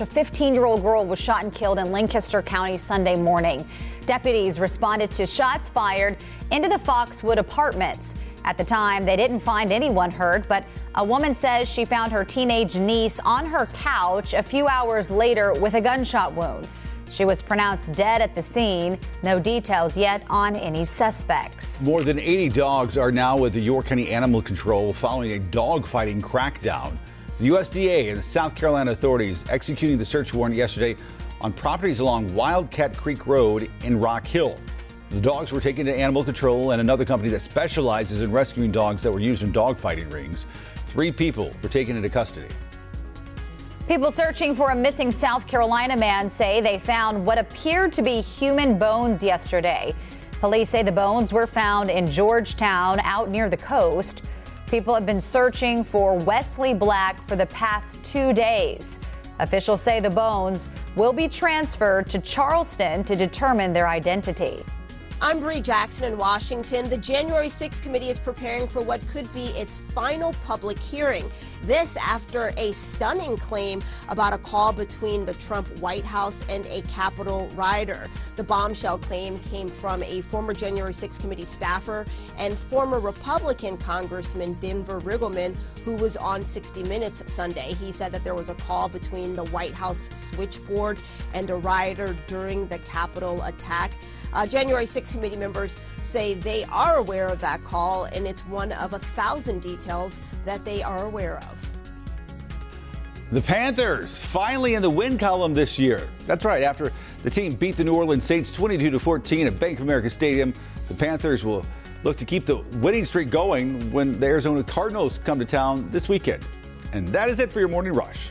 A 15 year old girl was shot and killed in Lancaster County Sunday morning. Deputies responded to shots fired into the Foxwood apartments. At the time, they didn't find anyone hurt, but a woman says she found her teenage niece on her couch a few hours later with a gunshot wound. She was pronounced dead at the scene. No details yet on any suspects. More than 80 dogs are now with the York County Animal Control following a dogfighting crackdown. The USDA and the South Carolina authorities executing the search warrant yesterday on properties along Wildcat Creek Road in Rock Hill. The dogs were taken to Animal Control and another company that specializes in rescuing dogs that were used in dogfighting rings. Three people were taken into custody. People searching for a missing South Carolina man say they found what appeared to be human bones yesterday. Police say the bones were found in Georgetown out near the coast. People have been searching for Wesley Black for the past two days. Officials say the bones will be transferred to Charleston to determine their identity. I'm Bree Jackson in Washington. The January 6th committee is preparing for what could be its final public hearing. This after a stunning claim about a call between the Trump White House and a Capitol rider. The bombshell claim came from a former January 6th committee staffer and former Republican Congressman Denver Riggleman, who was on 60 Minutes Sunday. He said that there was a call between the White House switchboard and a rider during the Capitol attack. Uh, January 6 committee members say they are aware of that call, and it's one of a thousand details that they are aware of. The Panthers finally in the win column this year. That's right. After the team beat the New Orleans Saints 22 to 14 at Bank of America Stadium, the Panthers will look to keep the winning streak going when the Arizona Cardinals come to town this weekend. And that is it for your morning rush.